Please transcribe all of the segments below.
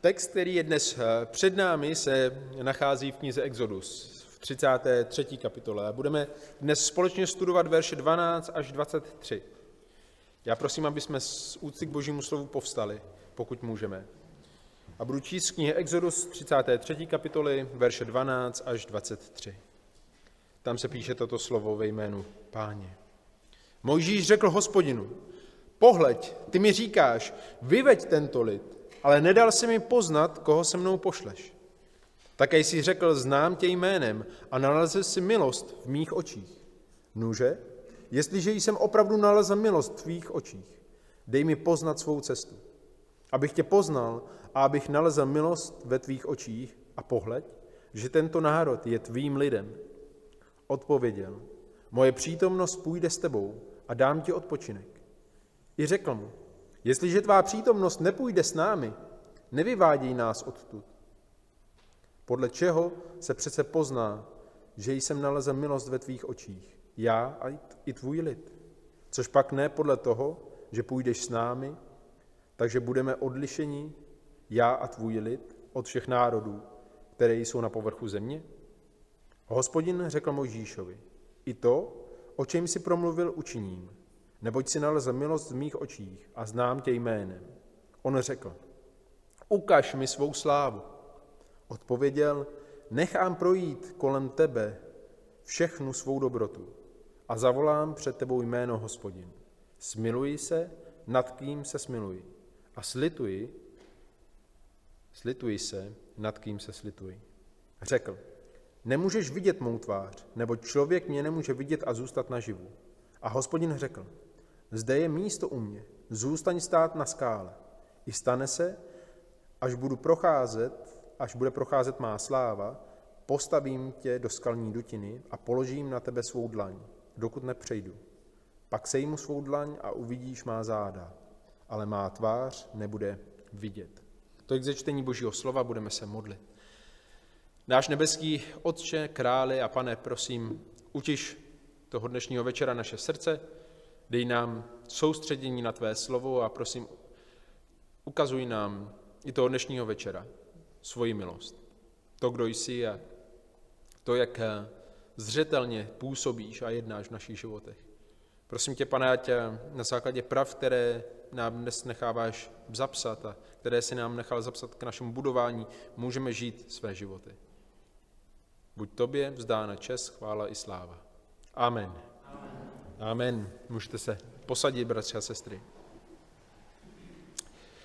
Text, který je dnes eh, před námi, se nachází v knize Exodus v 33. kapitole a budeme dnes společně studovat verše 12 až 23. Já prosím, aby jsme z úcty k božímu slovu povstali, pokud můžeme. A budu číst z knihy Exodus 33. kapitoly, verše 12 až 23. Tam se píše toto slovo ve jménu páně. Mojžíš řekl hospodinu, pohleď, ty mi říkáš, vyveď tento lid, ale nedal si mi poznat, koho se mnou pošleš. Také jsi řekl, znám tě jménem a nalezl si milost v mých očích. Nuže, jestliže jsem opravdu nalezl milost v tvých očích, dej mi poznat svou cestu, abych tě poznal a abych nalezl milost ve tvých očích a pohled, že tento národ je tvým lidem. Odpověděl, moje přítomnost půjde s tebou a dám ti odpočinek. I řekl mu, jestliže tvá přítomnost nepůjde s námi, nevyváděj nás odtud. Podle čeho se přece pozná, že jsem nalezl milost ve tvých očích, já a i tvůj lid. Což pak ne podle toho, že půjdeš s námi, takže budeme odlišeni, já a tvůj lid, od všech národů, které jsou na povrchu země? Hospodin řekl Mojžíšovi, i to, o čem si promluvil, učiním, neboť si nalezl milost v mých očích a znám tě jménem. On řekl, ukaž mi svou slávu. Odpověděl, nechám projít kolem tebe všechnu svou dobrotu a zavolám před tebou jméno hospodin. Smiluji se, nad kým se smiluji a slituji, slituji se, nad kým se slituji. Řekl, nemůžeš vidět mou tvář, nebo člověk mě nemůže vidět a zůstat naživu. A hospodin řekl, zde je místo u mě, zůstaň stát na skále. I stane se, až budu procházet, až bude procházet má sláva, postavím tě do skalní dutiny a položím na tebe svou dlaň, dokud nepřejdu. Pak sejmu svou dlaň a uvidíš má záda, ale má tvář nebude vidět. To je k Božího slova, budeme se modlit. Náš nebeský Otče, králi a pane, prosím, utiš toho dnešního večera naše srdce, dej nám soustředění na tvé slovo a prosím, ukazuj nám i toho dnešního večera svoji milost. To, kdo jsi a to, jak zřetelně působíš a jednáš v našich životech. Prosím tě, pane, ať na základě prav, které nám dnes necháváš zapsat a které si nám nechal zapsat k našemu budování, můžeme žít své životy. Buď tobě vzdána čest, chvála i sláva. Amen. Amen. Můžete se posadit, bratři a sestry.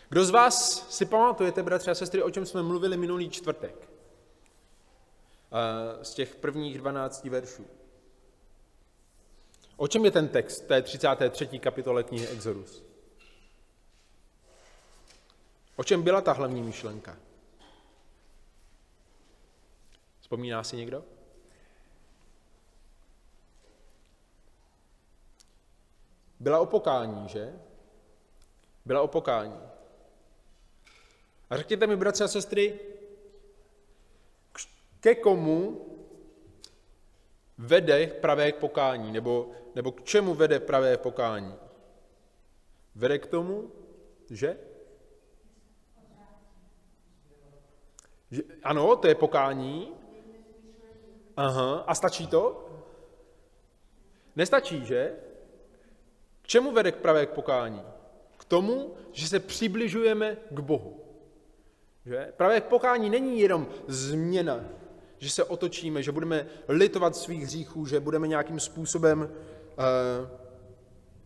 Kdo z vás si pamatujete, bratři a sestry, o čem jsme mluvili minulý čtvrtek? Z těch prvních 12 veršů. O čem je ten text té 33. kapitole knihy Exodus? O čem byla ta hlavní myšlenka? Vzpomíná si někdo? Byla o pokání, že? Byla o pokání. A řekněte mi, bratři a sestry, ke komu vede pravé pokání, nebo, nebo k čemu vede pravé pokání? Vede k tomu, že? že ano, to je pokání, Aha, a stačí to? Nestačí, že? K čemu vede k pravé pokání? K tomu, že se přibližujeme k Bohu. Že? Pravé pokání není jenom změna, že se otočíme, že budeme litovat svých hříchů, že budeme nějakým způsobem, eh,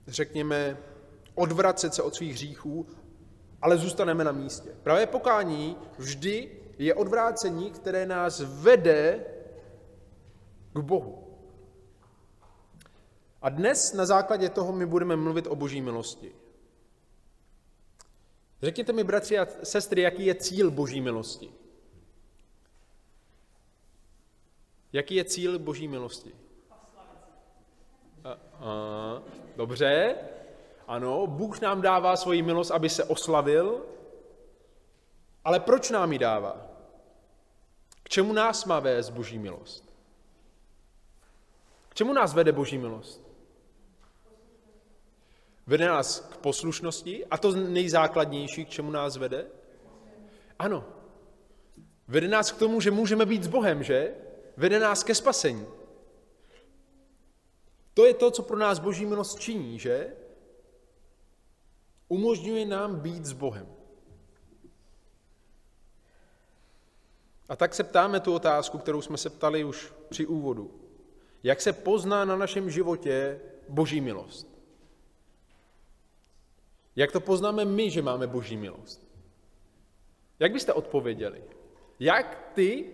řekněme, odvracet se od svých hříchů, ale zůstaneme na místě. Pravé pokání vždy je odvrácení, které nás vede k Bohu. A dnes na základě toho my budeme mluvit o boží milosti. Řekněte mi, bratři a sestry, jaký je cíl boží milosti? Jaký je cíl boží milosti? A, a, dobře, ano, Bůh nám dává svoji milost, aby se oslavil, ale proč nám ji dává? K čemu nás má vést boží milost? čemu nás vede Boží milost? Vede nás k poslušnosti a to nejzákladnější, k čemu nás vede? Ano. Vede nás k tomu, že můžeme být s Bohem, že? Vede nás ke spasení. To je to, co pro nás Boží milost činí, že? Umožňuje nám být s Bohem. A tak se ptáme tu otázku, kterou jsme se ptali už při úvodu. Jak se pozná na našem životě Boží milost? Jak to poznáme my, že máme Boží milost? Jak byste odpověděli? Jak ty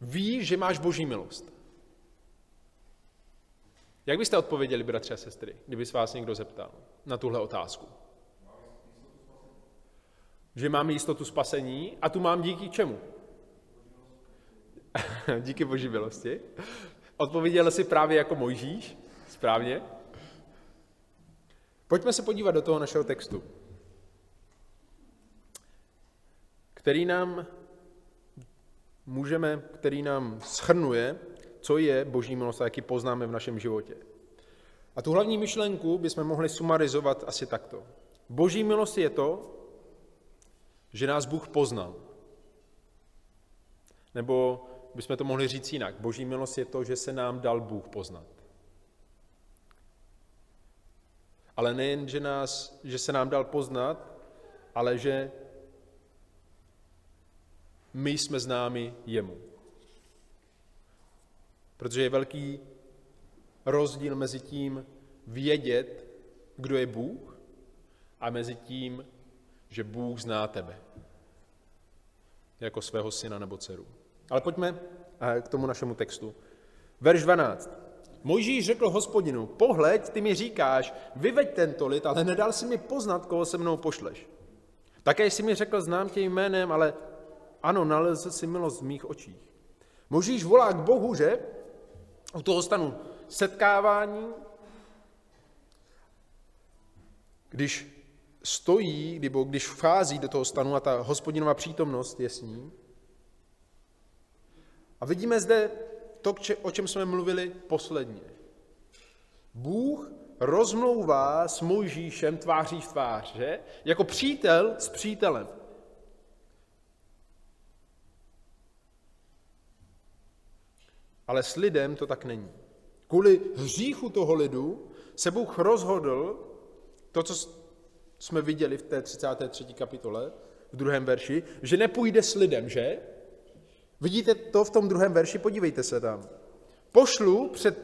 víš, že máš Boží milost? Jak byste odpověděli, bratři a sestry, kdyby se vás někdo zeptal na tuhle otázku? Že máme jistotu spasení a tu mám díky čemu? díky boží milosti. Odpověděl si právě jako Mojžíš, správně. Pojďme se podívat do toho našeho textu, který nám můžeme, který nám schrnuje, co je boží milost a jaký poznáme v našem životě. A tu hlavní myšlenku bychom mohli sumarizovat asi takto. Boží milost je to, že nás Bůh poznal. Nebo bychom to mohli říct jinak. Boží milost je to, že se nám dal Bůh poznat. Ale nejen, že, nás, že se nám dal poznat, ale že my jsme známi jemu. Protože je velký rozdíl mezi tím vědět, kdo je Bůh, a mezi tím, že Bůh zná tebe jako svého syna nebo dceru. Ale pojďme eh, k tomu našemu textu. Verš 12. Mojžíš řekl hospodinu, pohleď, ty mi říkáš, vyveď tento lid, ale nedal si mi poznat, koho se mnou pošleš. Také jsi mi řekl, znám tě jménem, ale ano, nalezl si milost v mých očích. Mojžíš volá k Bohu, že? U toho stanu setkávání, když stojí, nebo když vchází do toho stanu a ta hospodinová přítomnost je s ním. A vidíme zde to, o čem jsme mluvili posledně. Bůh rozmlouvá s Mojžíšem tváří v tvář, že? Jako přítel s přítelem. Ale s lidem to tak není. Kvůli hříchu toho lidu se Bůh rozhodl, to, co jsme viděli v té 33. kapitole, v druhém verši, že nepůjde s lidem, že? Vidíte to v tom druhém verši? Podívejte se tam. Pošlu před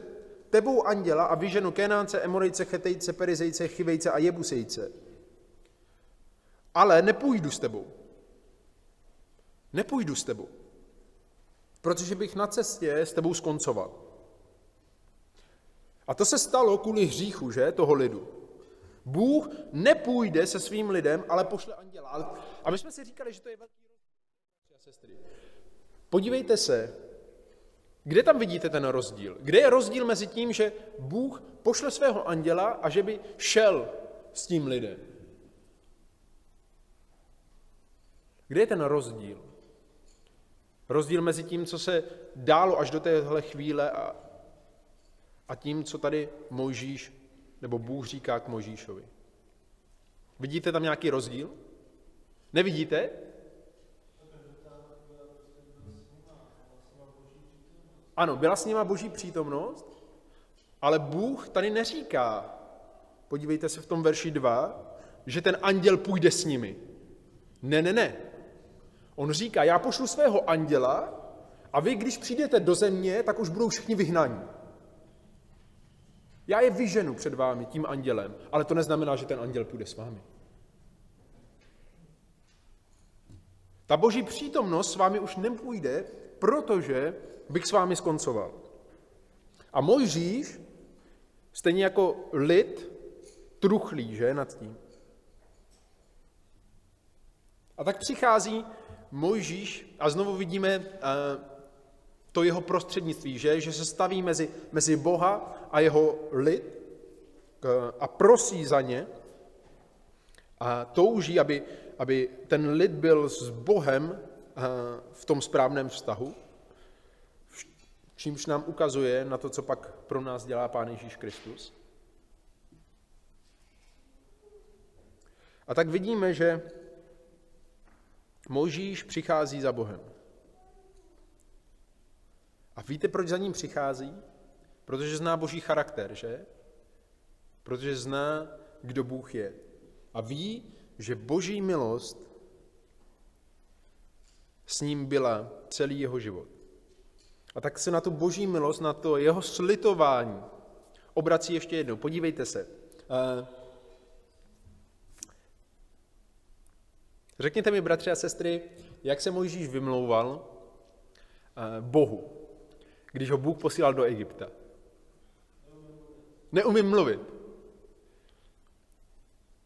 tebou anděla a vyženu Kenánce, Emorejce, Chetejce, Perizejce, Chivejce a Jebusejce. Ale nepůjdu s tebou. Nepůjdu s tebou. Protože bych na cestě s tebou skoncoval. A to se stalo kvůli hříchu, že, toho lidu. Bůh nepůjde se svým lidem, ale pošle anděla. A my jsme si říkali, že to je velký rozdíl. Podívejte se, kde tam vidíte ten rozdíl? Kde je rozdíl mezi tím, že Bůh pošle svého anděla a že by šel s tím lidem? Kde je ten rozdíl? Rozdíl mezi tím, co se dálo až do téhle chvíle a, a tím, co tady Mojžíš nebo Bůh říká k Možíšovi. Vidíte tam nějaký rozdíl? Nevidíte? Ano, byla s nima boží přítomnost, ale Bůh tady neříká, podívejte se v tom verši 2, že ten anděl půjde s nimi. Ne, ne, ne. On říká, já pošlu svého anděla a vy, když přijdete do země, tak už budou všichni vyhnaní. Já je vyženu před vámi tím andělem, ale to neznamená, že ten anděl půjde s vámi. Ta boží přítomnost s vámi už nepůjde, protože bych s vámi skoncoval. A Mojžíš, stejně jako lid, truchlí, že, nad tím. A tak přichází Mojžíš a znovu vidíme uh, to jeho prostřednictví, že, že se staví mezi, mezi Boha a jeho lid a prosí za ně a touží, aby, aby ten lid byl s Bohem uh, v tom správném vztahu čímž nám ukazuje na to, co pak pro nás dělá Pán Ježíš Kristus. A tak vidíme, že Možíš přichází za Bohem. A víte, proč za ním přichází? Protože zná boží charakter, že? Protože zná, kdo Bůh je. A ví, že boží milost s ním byla celý jeho život. A tak se na tu boží milost, na to jeho slitování obrací ještě jednou. Podívejte se. Eh, řekněte mi, bratři a sestry, jak se Mojžíš vymlouval eh, Bohu, když ho Bůh posílal do Egypta. Neumím mluvit.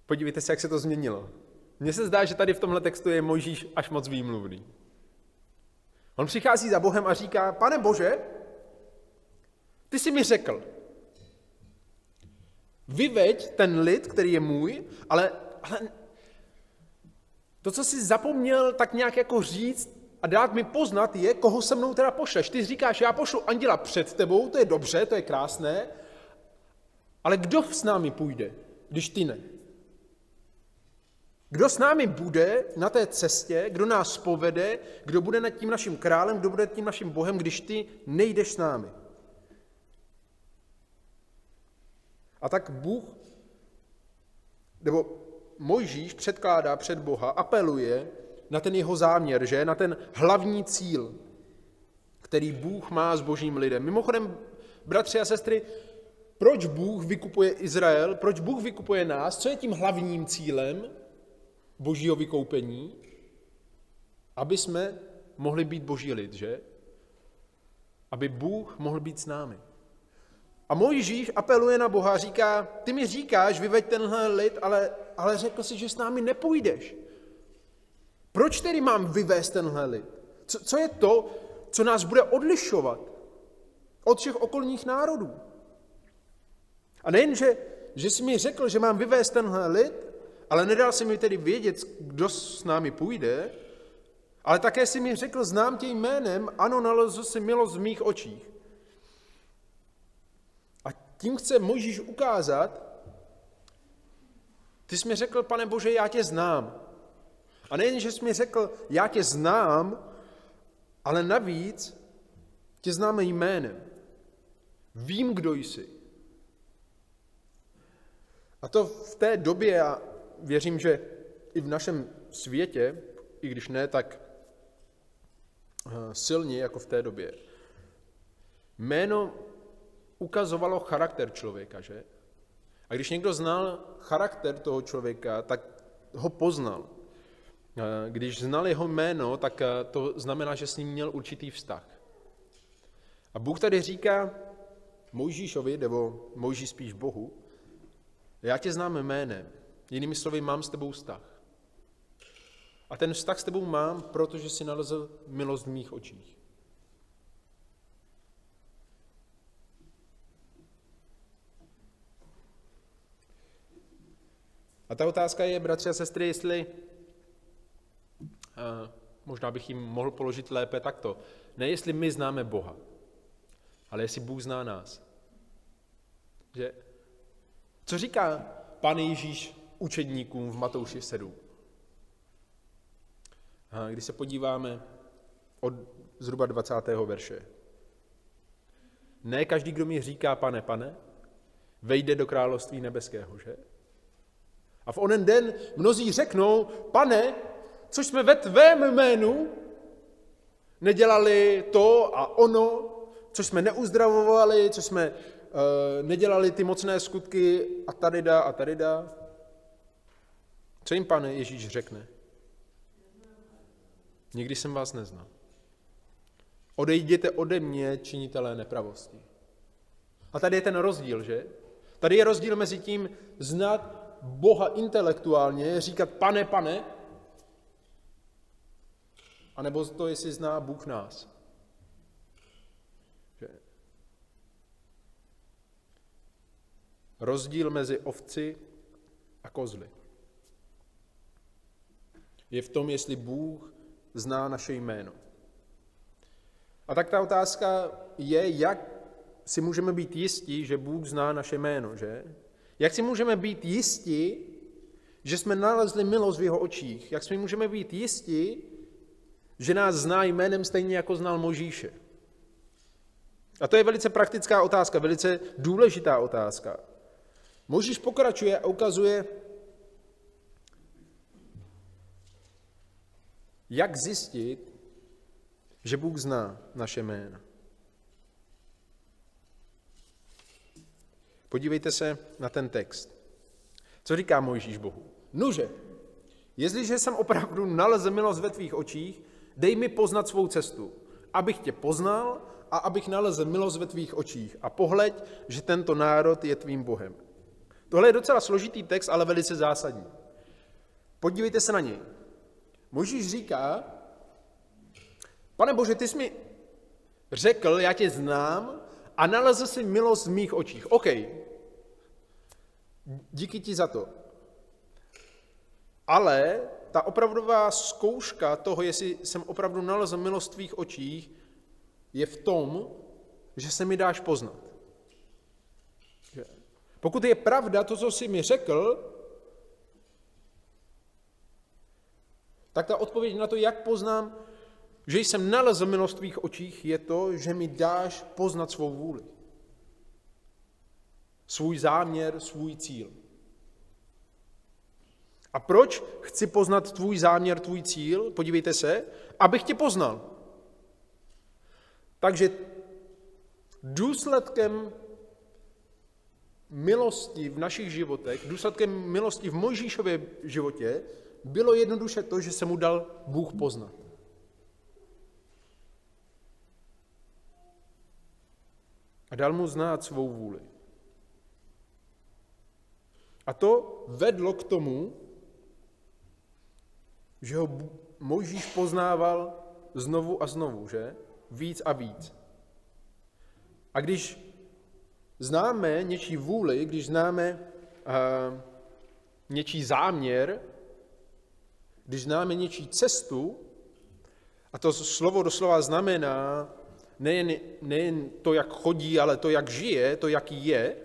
Podívejte se, jak se to změnilo. Mně se zdá, že tady v tomhle textu je Mojžíš až moc výmluvný. On přichází za Bohem a říká, pane Bože, ty jsi mi řekl, vyveď ten lid, který je můj, ale, ale to, co jsi zapomněl tak nějak jako říct a dát mi poznat, je, koho se mnou teda pošleš. Ty říkáš, já pošlu anděla před tebou, to je dobře, to je krásné, ale kdo s námi půjde, když ty ne? Kdo s námi bude na té cestě, kdo nás povede, kdo bude nad tím naším králem, kdo bude tím naším Bohem, když ty nejdeš s námi. A tak Bůh, nebo Mojžíš předkládá před Boha, apeluje na ten jeho záměr, že? na ten hlavní cíl, který Bůh má s božím lidem. Mimochodem, bratři a sestry, proč Bůh vykupuje Izrael, proč Bůh vykupuje nás, co je tím hlavním cílem božího vykoupení? Aby jsme mohli být boží lid, že? Aby Bůh mohl být s námi. A Mojžíš apeluje na Boha říká, ty mi říkáš, vyveď tenhle lid, ale, ale řekl si, že s námi nepůjdeš. Proč tedy mám vyvést tenhle lid? Co, co je to, co nás bude odlišovat od všech okolních národů? A nejen, že, že jsi mi řekl, že mám vyvést tenhle lid, ale nedal si mi tedy vědět, kdo s námi půjde, ale také si mi řekl, znám tě jménem, ano, nalezl si milost v mých očích. A tím chce Mojžíš ukázat, ty jsi mi řekl, pane Bože, já tě znám. A nejen, že jsi mi řekl, já tě znám, ale navíc tě známe jménem. Vím, kdo jsi. A to v té době, a věřím, že i v našem světě, i když ne tak eh, silně jako v té době, jméno ukazovalo charakter člověka, že? A když někdo znal charakter toho člověka, tak ho poznal. Eh, když znal jeho jméno, tak eh, to znamená, že s ním měl určitý vztah. A Bůh tady říká Mojžíšovi, nebo Mojžíš spíš Bohu, já tě znám jménem, jinými slovy, mám s tebou vztah. A ten vztah s tebou mám, protože si nalezl milost v mých očích. A ta otázka je, bratři a sestry, jestli možná bych jim mohl položit lépe takto. Ne jestli my známe Boha, ale jestli Bůh zná nás. Že, co říká pan Ježíš učedníkům v Matouši 7? Když se podíváme od zhruba 20. verše. Ne každý, kdo mi říká pane, pane, vejde do království nebeského, že? A v onen den mnozí řeknou, pane, což jsme ve tvém jménu nedělali to a ono, což jsme neuzdravovali, což jsme uh, nedělali ty mocné skutky a tady dá a tady dá. Co jim pane Ježíš řekne? Nikdy jsem vás neznal. Odejděte ode mě, činitelé nepravosti. A tady je ten rozdíl, že? Tady je rozdíl mezi tím znát Boha intelektuálně, říkat pane, pane, a nebo to, jestli zná Bůh nás. Že? Rozdíl mezi ovci a kozly je v tom, jestli Bůh zná naše jméno. A tak ta otázka je, jak si můžeme být jistí, že Bůh zná naše jméno, že? Jak si můžeme být jistí, že jsme nalezli milost v jeho očích? Jak si můžeme být jistí, že nás zná jménem stejně jako znal Možíše. A to je velice praktická otázka, velice důležitá otázka. Možíš pokračuje a ukazuje, jak zjistit, že Bůh zná naše jména. Podívejte se na ten text. Co říká Mojžíš Bohu? Nuže, jestliže jsem opravdu nalezl milost ve tvých očích, dej mi poznat svou cestu, abych tě poznal a abych nalezl milost ve tvých očích. A pohleď, že tento národ je tvým Bohem. Tohle je docela složitý text, ale velice zásadní. Podívejte se na něj. Možíš říká, pane Bože, ty jsi mi řekl, já tě znám a nalezl si milost v mých očích. OK, díky ti za to. Ale ta opravdová zkouška toho, jestli jsem opravdu nalezl milost v tvých očích, je v tom, že se mi dáš poznat. Pokud je pravda to, co jsi mi řekl, tak ta odpověď na to, jak poznám, že jsem nalezl milost v tvých očích, je to, že mi dáš poznat svou vůli. Svůj záměr, svůj cíl. A proč chci poznat tvůj záměr, tvůj cíl? Podívejte se, abych tě poznal. Takže důsledkem milosti v našich životech, důsledkem milosti v Mojžíšově životě, bylo jednoduše to, že se mu dal Bůh poznat. A dal mu znát svou vůli. A to vedlo k tomu, že ho Mojžíš poznával znovu a znovu, že? Víc a víc. A když známe něčí vůli, když známe uh, něčí záměr, když známe něčí cestu, a to slovo doslova znamená nejen, nejen to, jak chodí, ale to, jak žije, to, jaký je,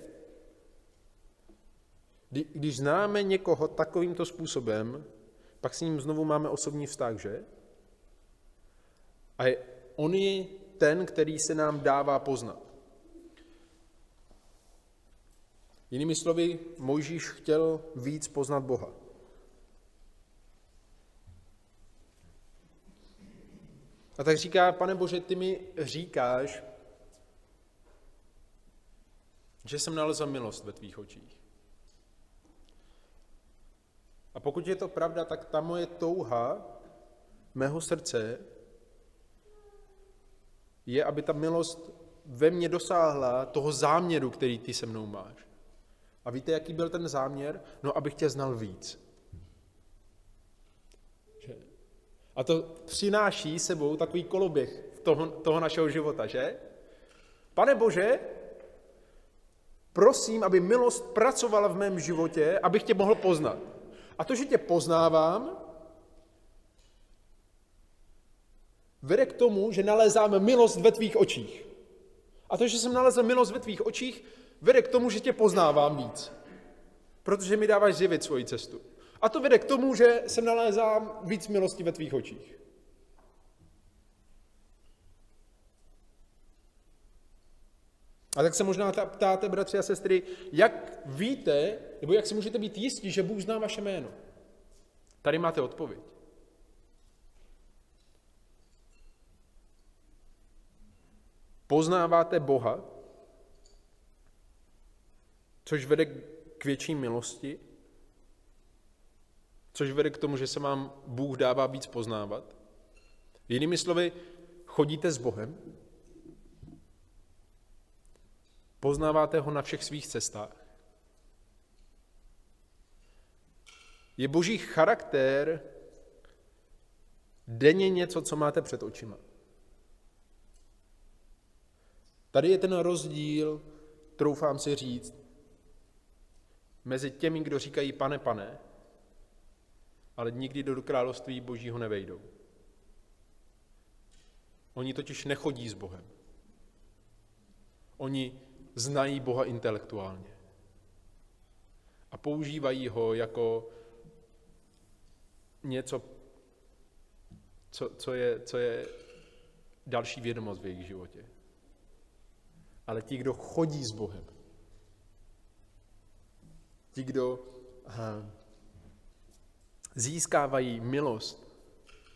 když známe někoho takovýmto způsobem, pak s ním znovu máme osobní vztah, že? A on je ten, který se nám dává poznat. Jinými slovy, Mojžíš chtěl víc poznat Boha. A tak říká, pane Bože, ty mi říkáš, že jsem nalezl milost ve tvých očích. A pokud je to pravda, tak ta moje touha mého srdce je, aby ta milost ve mně dosáhla toho záměru, který ty se mnou máš. A víte, jaký byl ten záměr? No, abych tě znal víc. A to přináší sebou takový koloběh toho, toho našeho života, že? Pane Bože, prosím, aby milost pracovala v mém životě, abych tě mohl poznat. A to, že tě poznávám, vede k tomu, že nalézám milost ve tvých očích. A to, že jsem nalezl milost ve tvých očích, vede k tomu, že tě poznávám víc. Protože mi dáváš zjevit svoji cestu. A to vede k tomu, že jsem nalézám víc milosti ve tvých očích. A tak se možná ptáte, bratři a sestry, jak víte, nebo jak si můžete být jistí, že Bůh zná vaše jméno? Tady máte odpověď. Poznáváte Boha, což vede k větší milosti, což vede k tomu, že se vám Bůh dává víc poznávat. Jinými slovy, chodíte s Bohem, poznáváte ho na všech svých cestách. Je boží charakter denně něco, co máte před očima. Tady je ten rozdíl, troufám si říct, mezi těmi, kdo říkají pane, pane, ale nikdy do království božího nevejdou. Oni totiž nechodí s Bohem. Oni znají Boha intelektuálně. A používají ho jako něco, co, co, je, co je další vědomost v jejich životě. Ale ti, kdo chodí s Bohem, ti, kdo aha, získávají milost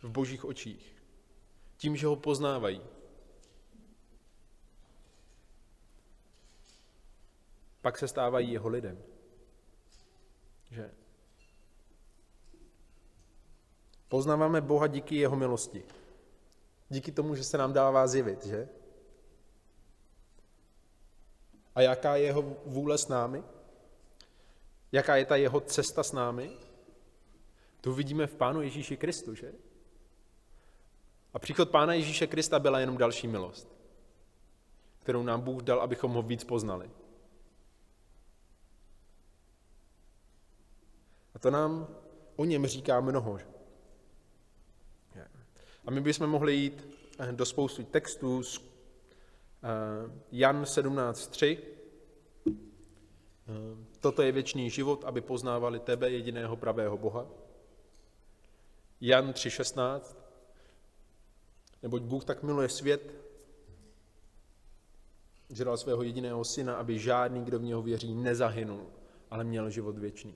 v božích očích, tím, že ho poznávají, pak se stávají jeho lidem. Že? Poznáváme Boha díky jeho milosti. Díky tomu, že se nám dává zjevit, že? A jaká je jeho vůle s námi? Jaká je ta jeho cesta s námi? To vidíme v Pánu Ježíši Kristu, že? A příchod Pána Ježíše Krista byla jenom další milost, kterou nám Bůh dal, abychom ho víc poznali. A to nám o něm říká mnoho. A my bychom mohli jít eh, do spousty textů z eh, Jan 17.3. Eh, toto je věčný život, aby poznávali tebe, jediného pravého Boha. Jan 3.16. Neboť Bůh tak miluje svět, že dal svého jediného syna, aby žádný, kdo v něho věří, nezahynul, ale měl život věčný.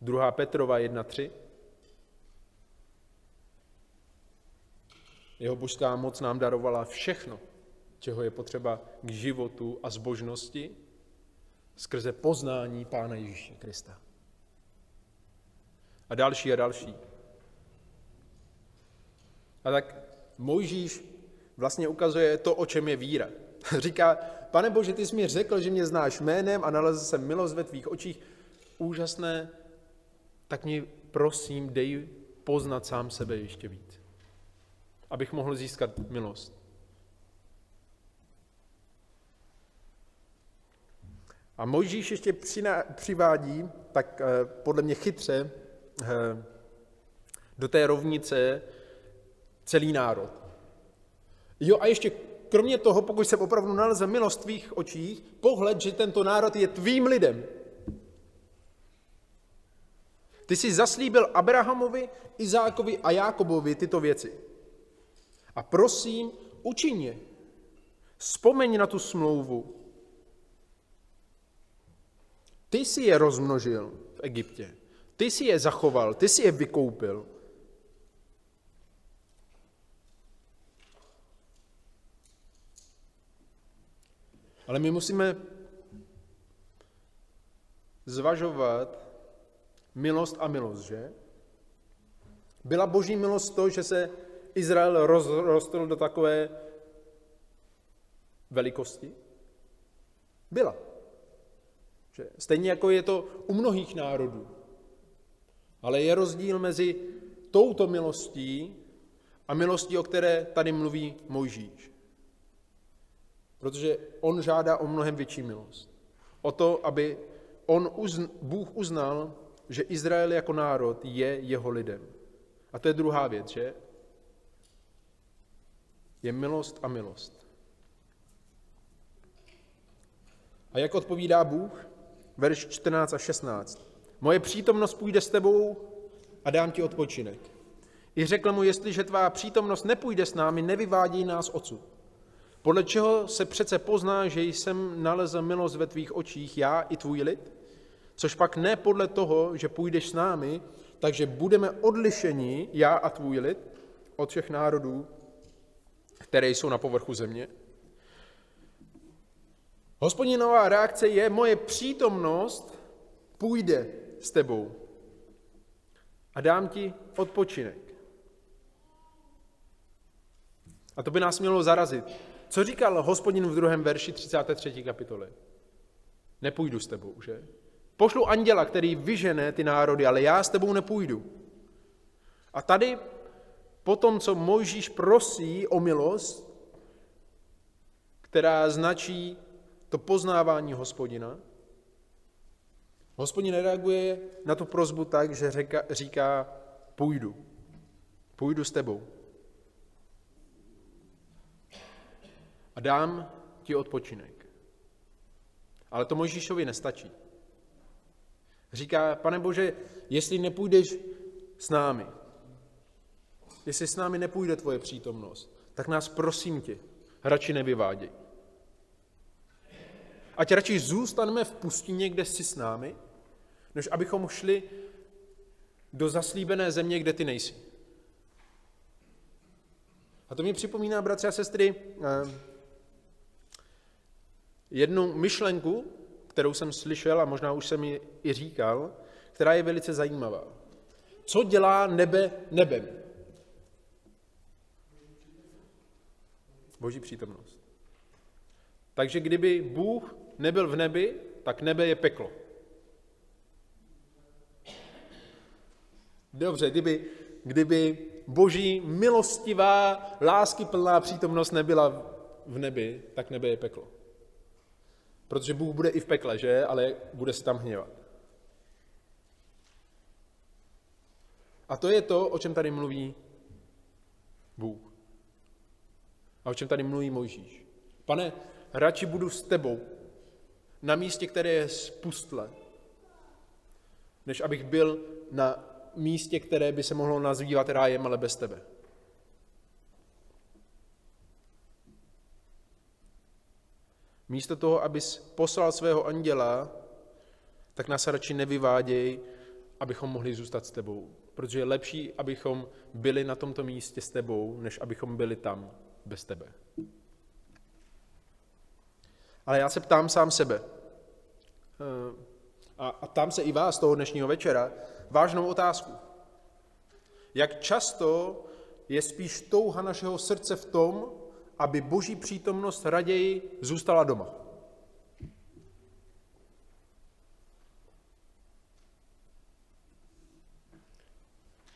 2. Petrova 1.3. Jeho božská moc nám darovala všechno, čeho je potřeba k životu a zbožnosti skrze poznání Pána Ježíše Krista. A další a další. A tak Mojžíš vlastně ukazuje to, o čem je víra. Říká, pane Bože, ty jsi mi řekl, že mě znáš jménem a nalezl jsem milost ve tvých očích. Úžasné, tak mi prosím dej poznat sám sebe ještě víc abych mohl získat milost. A Mojžíš ještě přivádí, tak eh, podle mě chytře, do té rovnice celý národ. Jo a ještě kromě toho, pokud se opravdu naleze milost tvých očích, pohled, že tento národ je tvým lidem. Ty jsi zaslíbil Abrahamovi, Izákovi a Jákobovi tyto věci. A prosím, učině. Vzpomeň na tu smlouvu. Ty jsi je rozmnožil v Egyptě. Ty jsi je zachoval, ty jsi je vykoupil. Ale my musíme zvažovat milost a milost, že? Byla boží milost to, že se Izrael rozrostl do takové velikosti? Byla. Že stejně jako je to u mnohých národů. Ale je rozdíl mezi touto milostí a milostí, o které tady mluví Mojžíš. Protože on žádá o mnohem větší milost. O to, aby on uzn, Bůh uznal, že Izrael jako národ je jeho lidem. A to je druhá věc, že? je milost a milost. A jak odpovídá Bůh? Verš 14 a 16. Moje přítomnost půjde s tebou a dám ti odpočinek. I řekl mu, jestliže tvá přítomnost nepůjde s námi, nevyváděj nás odsud. Podle čeho se přece pozná, že jsem nalezl milost ve tvých očích, já i tvůj lid? Což pak ne podle toho, že půjdeš s námi, takže budeme odlišeni, já a tvůj lid, od všech národů, které jsou na povrchu země. Hospodinová reakce je, moje přítomnost půjde s tebou a dám ti odpočinek. A to by nás mělo zarazit. Co říkal hospodin v druhém verši 33. kapitoly? Nepůjdu s tebou, že? Pošlu anděla, který vyžene ty národy, ale já s tebou nepůjdu. A tady po tom, co Mojžíš prosí o milost, která značí to poznávání hospodina, hospodin reaguje na tu prozbu tak, že říká, říká půjdu, půjdu s tebou. A dám ti odpočinek. Ale to Mojžíšovi nestačí. Říká, pane Bože, jestli nepůjdeš s námi, jestli s námi nepůjde tvoje přítomnost, tak nás prosím tě, radši nevyváděj. Ať radši zůstaneme v pustině, kde jsi s námi, než abychom šli do zaslíbené země, kde ty nejsi. A to mi připomíná, bratři a sestry, eh, jednu myšlenku, kterou jsem slyšel a možná už jsem ji i říkal, která je velice zajímavá. Co dělá nebe nebem? Boží přítomnost. Takže kdyby Bůh nebyl v nebi, tak nebe je peklo. Dobře, kdyby, kdyby boží milostivá, láskyplná přítomnost nebyla v nebi, tak nebe je peklo. Protože Bůh bude i v pekle, že? Ale bude se tam hněvat. A to je to, o čem tady mluví Bůh. A o čem tady mluví Mojžíš. Pane, radši budu s tebou na místě, které je spustlé, než abych byl na místě, které by se mohlo nazývat rájem, ale bez tebe. Místo toho, abys poslal svého anděla, tak nás radši nevyváděj, abychom mohli zůstat s tebou. Protože je lepší, abychom byli na tomto místě s tebou, než abychom byli tam bez tebe. Ale já se ptám sám sebe. A, a tam se i vás toho dnešního večera vážnou otázku. Jak často je spíš touha našeho srdce v tom, aby boží přítomnost raději zůstala doma.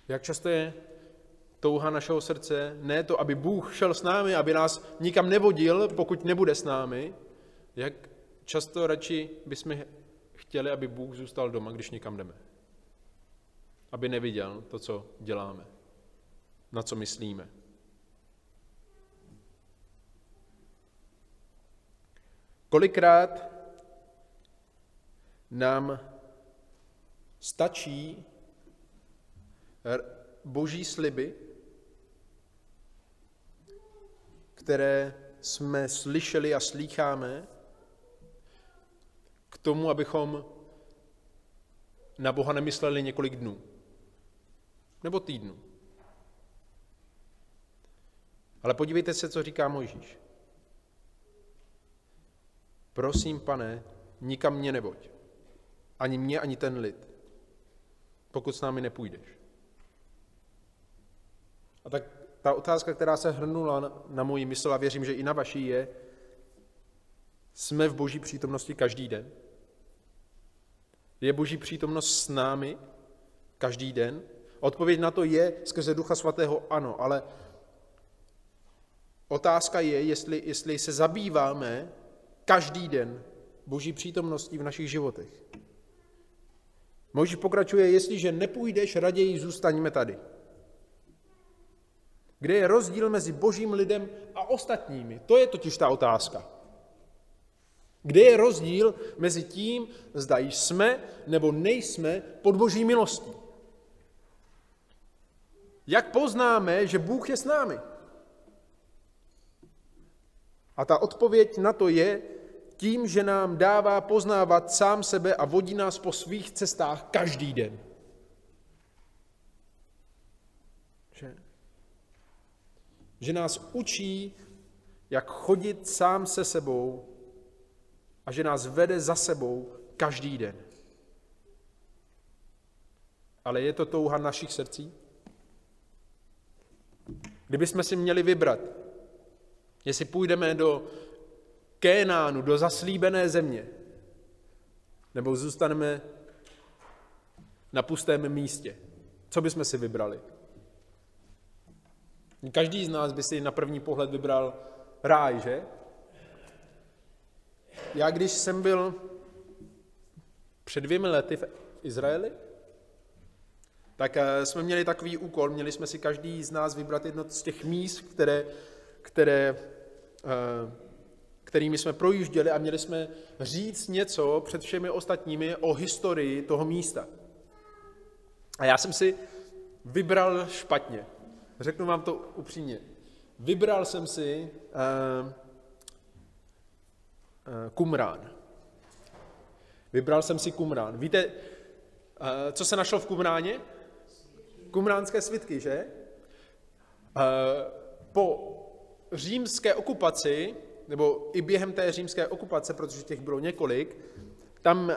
Jak často je touha našeho srdce ne to, aby Bůh šel s námi, aby nás nikam nevodil, pokud nebude s námi, jak často radši bychom chtěli, aby Bůh zůstal doma, když někam jdeme. Aby neviděl to, co děláme, na co myslíme. Kolikrát nám stačí boží sliby, které jsme slyšeli a slýcháme, tomu, abychom na Boha nemysleli několik dnů nebo týdnů. Ale podívejte se, co říká Mojžíš. Prosím, pane, nikam mě nevoď. Ani mě, ani ten lid. Pokud s námi nepůjdeš. A tak ta otázka, která se hrnula na, na moji mysl a věřím, že i na vaší je, jsme v boží přítomnosti každý den? Je boží přítomnost s námi každý den? Odpověď na to je skrze Ducha Svatého ano, ale otázka je, jestli, jestli se zabýváme každý den boží přítomností v našich životech. Moží pokračuje, jestliže nepůjdeš, raději zůstaňme tady. Kde je rozdíl mezi božím lidem a ostatními? To je totiž ta otázka. Kde je rozdíl mezi tím, zda jsme nebo nejsme pod boží milostí? Jak poznáme, že Bůh je s námi? A ta odpověď na to je tím, že nám dává poznávat sám sebe a vodí nás po svých cestách každý den. Že, že nás učí, jak chodit sám se sebou a že nás vede za sebou každý den. Ale je to touha našich srdcí? Kdybychom si měli vybrat, jestli půjdeme do Kénánu, do zaslíbené země, nebo zůstaneme na pustém místě, co bychom si vybrali? Každý z nás by si na první pohled vybral ráj, že? Já když jsem byl před dvěmi lety v Izraeli, tak eh, jsme měli takový úkol, měli jsme si každý z nás vybrat jedno z těch míst, které, které, eh, kterými jsme projížděli a měli jsme říct něco před všemi ostatními o historii toho místa. A já jsem si vybral špatně. Řeknu vám to upřímně. Vybral jsem si uh, Kumrán. Vybral jsem si Kumrán. Víte, uh, co se našlo v Kumráně? Kumránské svitky, že? Uh, po římské okupaci, nebo i během té římské okupace, protože těch bylo několik, tam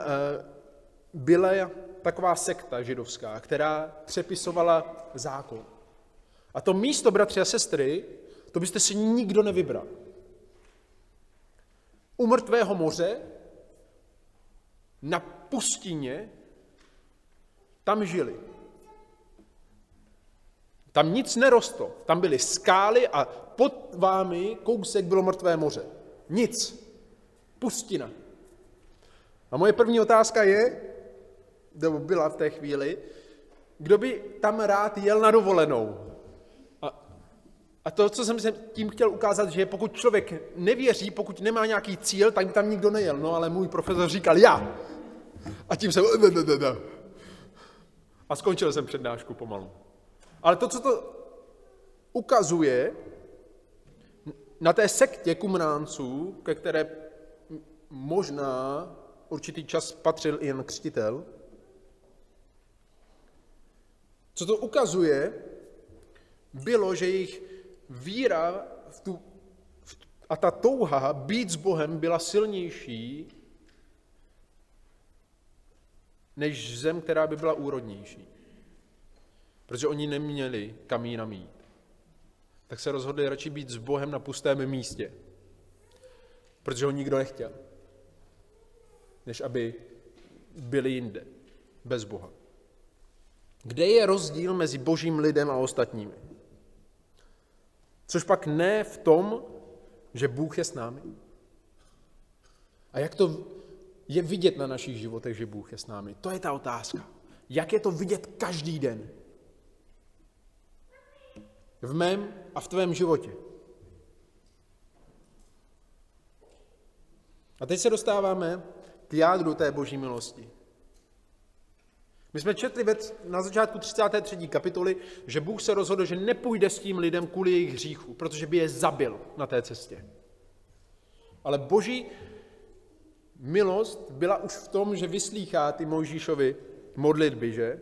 byla taková sekta židovská, která přepisovala zákon. A to místo, bratři a sestry, to byste si nikdo nevybral. U mrtvého moře, na pustině, tam žili. Tam nic nerostlo. Tam byly skály a pod vámi kousek bylo mrtvé moře. Nic. Pustina. A moje první otázka je, nebo byla v té chvíli, kdo by tam rád jel na dovolenou? A, to, co jsem tím chtěl ukázat, že pokud člověk nevěří, pokud nemá nějaký cíl, tak tam nikdo nejel. No ale můj profesor říkal já. A tím jsem... A skončil jsem přednášku pomalu. Ale to, co to ukazuje na té sektě kumránců, ke které možná určitý čas patřil i jen křtitel, co to ukazuje, bylo, že jejich víra v tu, v, a ta touha být s Bohem byla silnější než zem, která by byla úrodnější. Protože oni neměli kam jinam mít. Tak se rozhodli radši být s Bohem na pustém místě. Protože ho nikdo nechtěl. Než aby byli jinde. Bez Boha. Kde je rozdíl mezi božím lidem a ostatními? Což pak ne v tom, že Bůh je s námi. A jak to je vidět na našich životech, že Bůh je s námi? To je ta otázka. Jak je to vidět každý den? V mém a v tvém životě. A teď se dostáváme k jádru té boží milosti. My jsme četli na začátku 33. kapitoly, že Bůh se rozhodl, že nepůjde s tím lidem kvůli jejich hříchu, protože by je zabil na té cestě. Ale boží milost byla už v tom, že vyslýchá ty Mojžíšovi modlitby, že?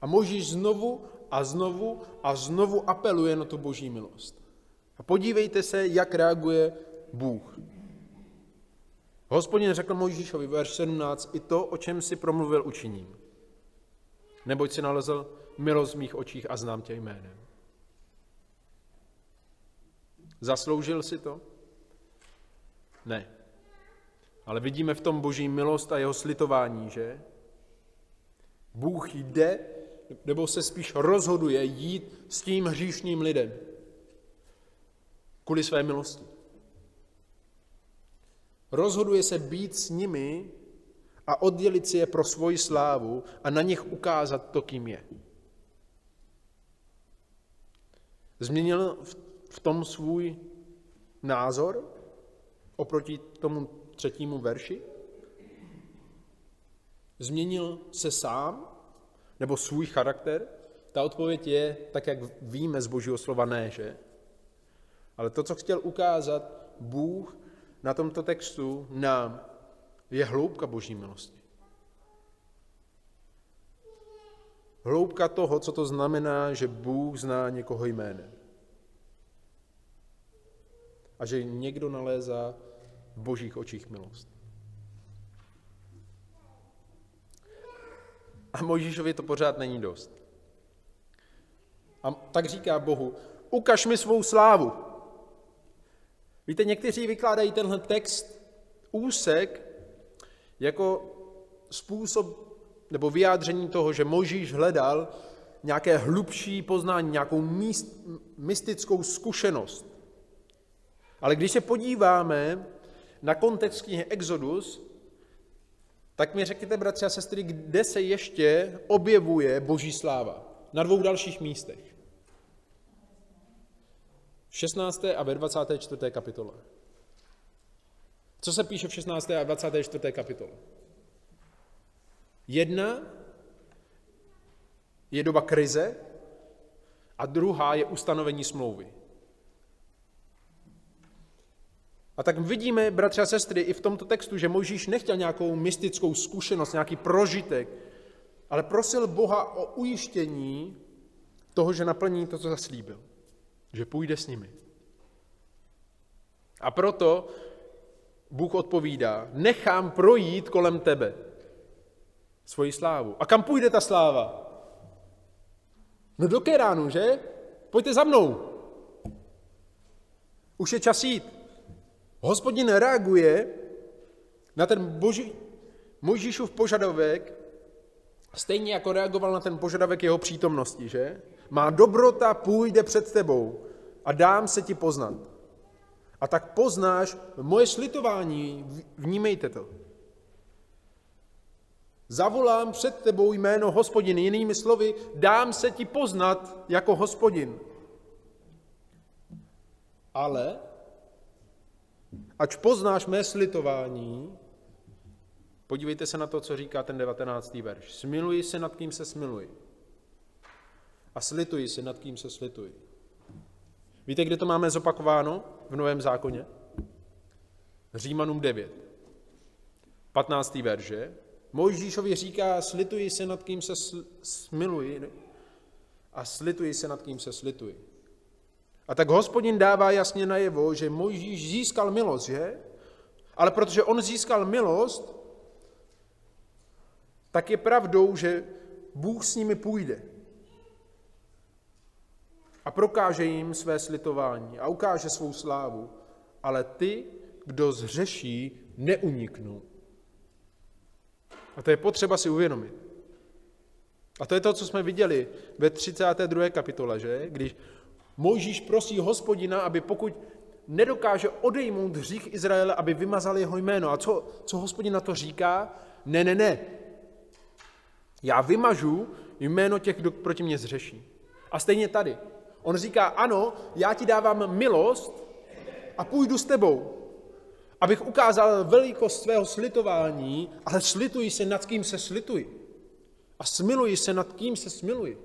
A Mojžíš znovu a znovu a znovu apeluje na tu boží milost. A podívejte se, jak reaguje Bůh. Hospodin řekl Mojžíšovi, verš 17, i to, o čem si promluvil, učiním. Neboť si nalezl milost v mých očích a znám tě jménem. Zasloužil si to? Ne. Ale vidíme v tom boží milost a jeho slitování, že? Bůh jde, nebo se spíš rozhoduje jít s tím hříšným lidem. Kvůli své milosti. Rozhoduje se být s nimi a oddělit si je pro svoji slávu a na nich ukázat to, kým je. Změnil v tom svůj názor oproti tomu třetímu verši? Změnil se sám nebo svůj charakter? Ta odpověď je, tak jak víme z božího slova, ne, že? Ale to, co chtěl ukázat Bůh na tomto textu nám, je hloubka boží milosti. Hloubka toho, co to znamená, že Bůh zná někoho jménem. A že někdo nalézá v božích očích milost. A Mojžíšovi to pořád není dost. A tak říká Bohu, ukaž mi svou slávu. Víte, někteří vykládají tenhle text úsek jako způsob nebo vyjádření toho, že Možíš hledal nějaké hlubší poznání, nějakou míst, mystickou zkušenost. Ale když se podíváme na kontext knihy Exodus, tak mi řekněte, bratři a sestry, kde se ještě objevuje boží sláva. Na dvou dalších místech. 16. a ve 24. kapitole. Co se píše v 16. a 24. kapitole? Jedna je doba krize, A druhá je ustanovení smlouvy. A tak vidíme, bratři a sestry, i v tomto textu, že Mojžíš nechtěl nějakou mystickou zkušenost, nějaký prožitek, ale prosil Boha o ujištění toho, že naplní to, co zaslíbil. Že půjde s nimi. A proto Bůh odpovídá, nechám projít kolem tebe svoji slávu. A kam půjde ta sláva? No do Keránu, že? Pojďte za mnou. Už je čas jít. Hospodin reaguje na ten boží, Mojžíšův požadavek, stejně jako reagoval na ten požadavek jeho přítomnosti, že? Má dobrota půjde před tebou a dám se ti poznat. A tak poznáš moje slitování, vnímejte to. Zavolám před tebou jméno hospodin, jinými slovy, dám se ti poznat jako hospodin. Ale, ač poznáš mé slitování, podívejte se na to, co říká ten 19. verš. Smiluji se nad kým se smiluji. A slituji se nad kým se slituji. Víte, kde to máme zopakováno v Novém zákoně? Římanům 9. 15. verže. Mojžíšovi říká, slituji se nad kým se smiluji a slituji se nad kým se slituji. A tak hospodin dává jasně najevo, že Mojžíš získal milost, že? Ale protože on získal milost, tak je pravdou, že Bůh s nimi půjde a prokáže jim své slitování a ukáže svou slávu, ale ty, kdo zřeší, neuniknou. A to je potřeba si uvědomit. A to je to, co jsme viděli ve 32. kapitole, že? Když Mojžíš prosí hospodina, aby pokud nedokáže odejmout hřích Izraele, aby vymazal jeho jméno. A co, co hospodin na to říká? Ne, ne, ne. Já vymažu jméno těch, kdo proti mě zřeší. A stejně tady. On říká, ano, já ti dávám milost a půjdu s tebou, abych ukázal velikost svého slitování, ale slituji se nad kým se slituji. A smiluji se nad kým se smiluji.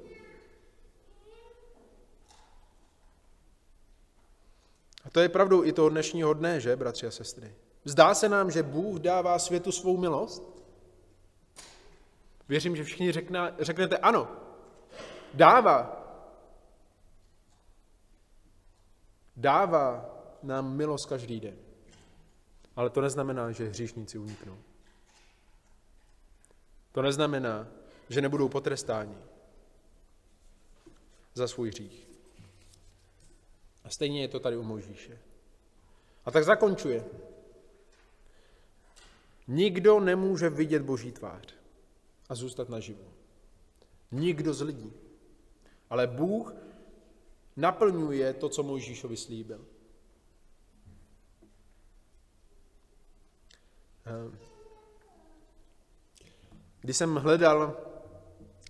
A to je pravdou i toho dnešního dne, že, bratři a sestry? Zdá se nám, že Bůh dává světu svou milost? Věřím, že všichni řekne, řeknete ano. Dává. Dává nám milost každý den. Ale to neznamená, že hříšníci uniknou. To neznamená, že nebudou potrestáni za svůj hřích. A stejně je to tady u Mojžíše. A tak zakončuje. Nikdo nemůže vidět Boží tvář a zůstat naživu. Nikdo z lidí. Ale Bůh naplňuje to, co Mojžíšovi slíbil. Ehm. Když jsem hledal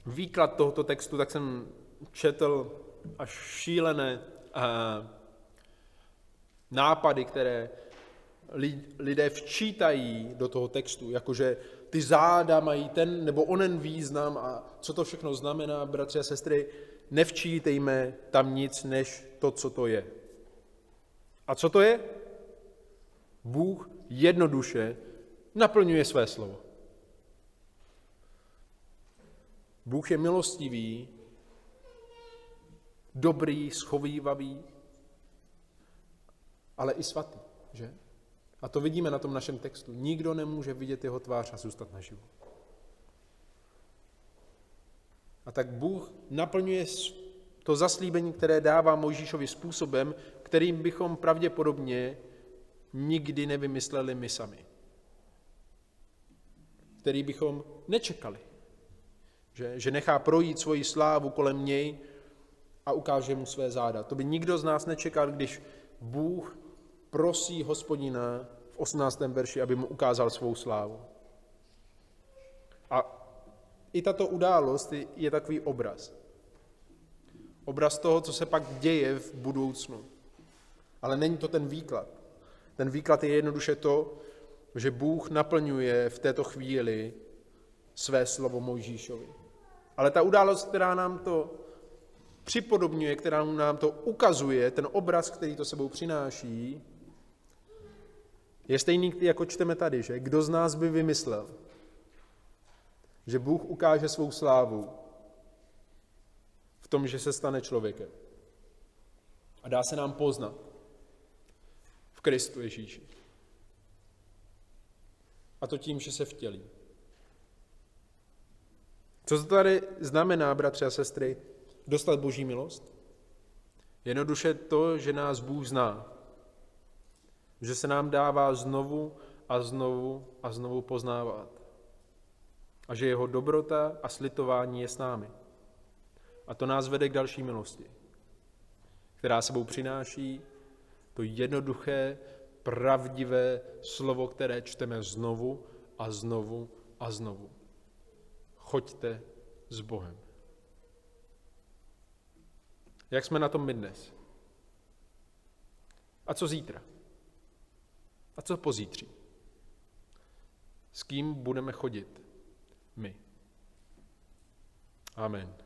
výklad tohoto textu, tak jsem četl až šílené nápady, které lidé včítají do toho textu, jakože ty záda mají ten nebo onen význam a co to všechno znamená, bratři a sestry, nevčítejme tam nic, než to, co to je. A co to je? Bůh jednoduše naplňuje své slovo. Bůh je milostivý dobrý, schovývavý, ale i svatý, že? A to vidíme na tom našem textu. Nikdo nemůže vidět jeho tvář a zůstat naživu. A tak Bůh naplňuje to zaslíbení, které dává Mojžíšovi způsobem, kterým bychom pravděpodobně nikdy nevymysleli my sami. Který bychom nečekali. Že, že nechá projít svoji slávu kolem něj a ukáže mu své záda. To by nikdo z nás nečekal, když Bůh prosí hospodina v 18. verši, aby mu ukázal svou slávu. A i tato událost je takový obraz. Obraz toho, co se pak děje v budoucnu. Ale není to ten výklad. Ten výklad je jednoduše to, že Bůh naplňuje v této chvíli své slovo Mojžíšovi. Ale ta událost, která nám to připodobňuje, která nám to ukazuje, ten obraz, který to sebou přináší, je stejný, jako čteme tady, že kdo z nás by vymyslel, že Bůh ukáže svou slávu v tom, že se stane člověkem. A dá se nám poznat v Kristu Ježíši. A to tím, že se vtělí. Co to tady znamená, bratři a sestry, dostat boží milost? Jednoduše to, že nás Bůh zná. Že se nám dává znovu a znovu a znovu poznávat. A že jeho dobrota a slitování je s námi. A to nás vede k další milosti, která sebou přináší to jednoduché, pravdivé slovo, které čteme znovu a znovu a znovu. Choďte s Bohem. Jak jsme na tom my dnes? A co zítra? A co pozítří? S kým budeme chodit? Amen.